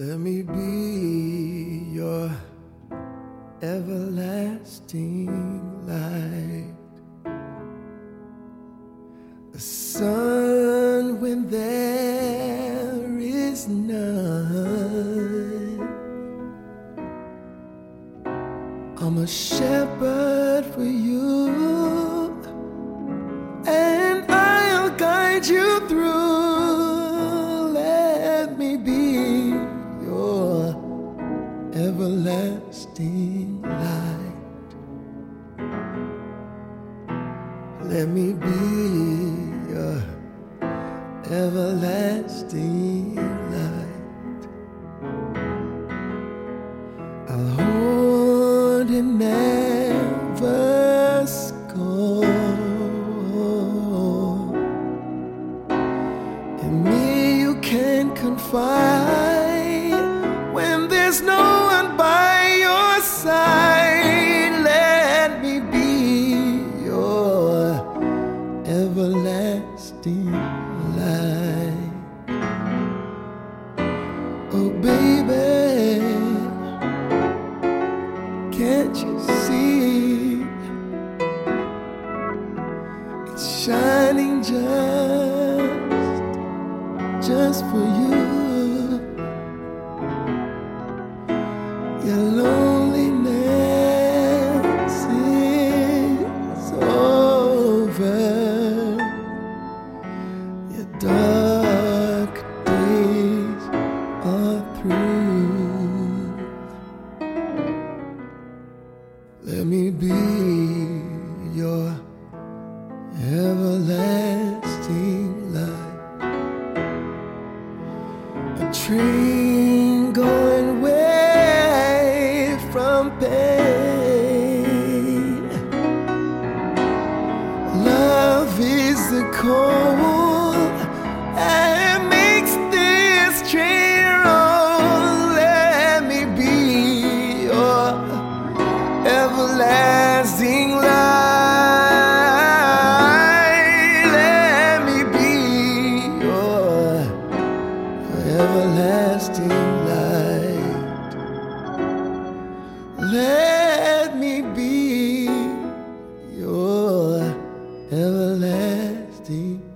Let me be your everlasting light. A sun when there is none. I'm a shepherd for you, and I'll guide you through. Everlasting light. Let me be your everlasting light. I'll hold and never scorn. In me you can confide can't you see? It's shining just, just for you. Your loneliness is over. Your dark days are through. Train going away from pain. Love is the cold and makes this train roll. Let me be your everlasting everlasting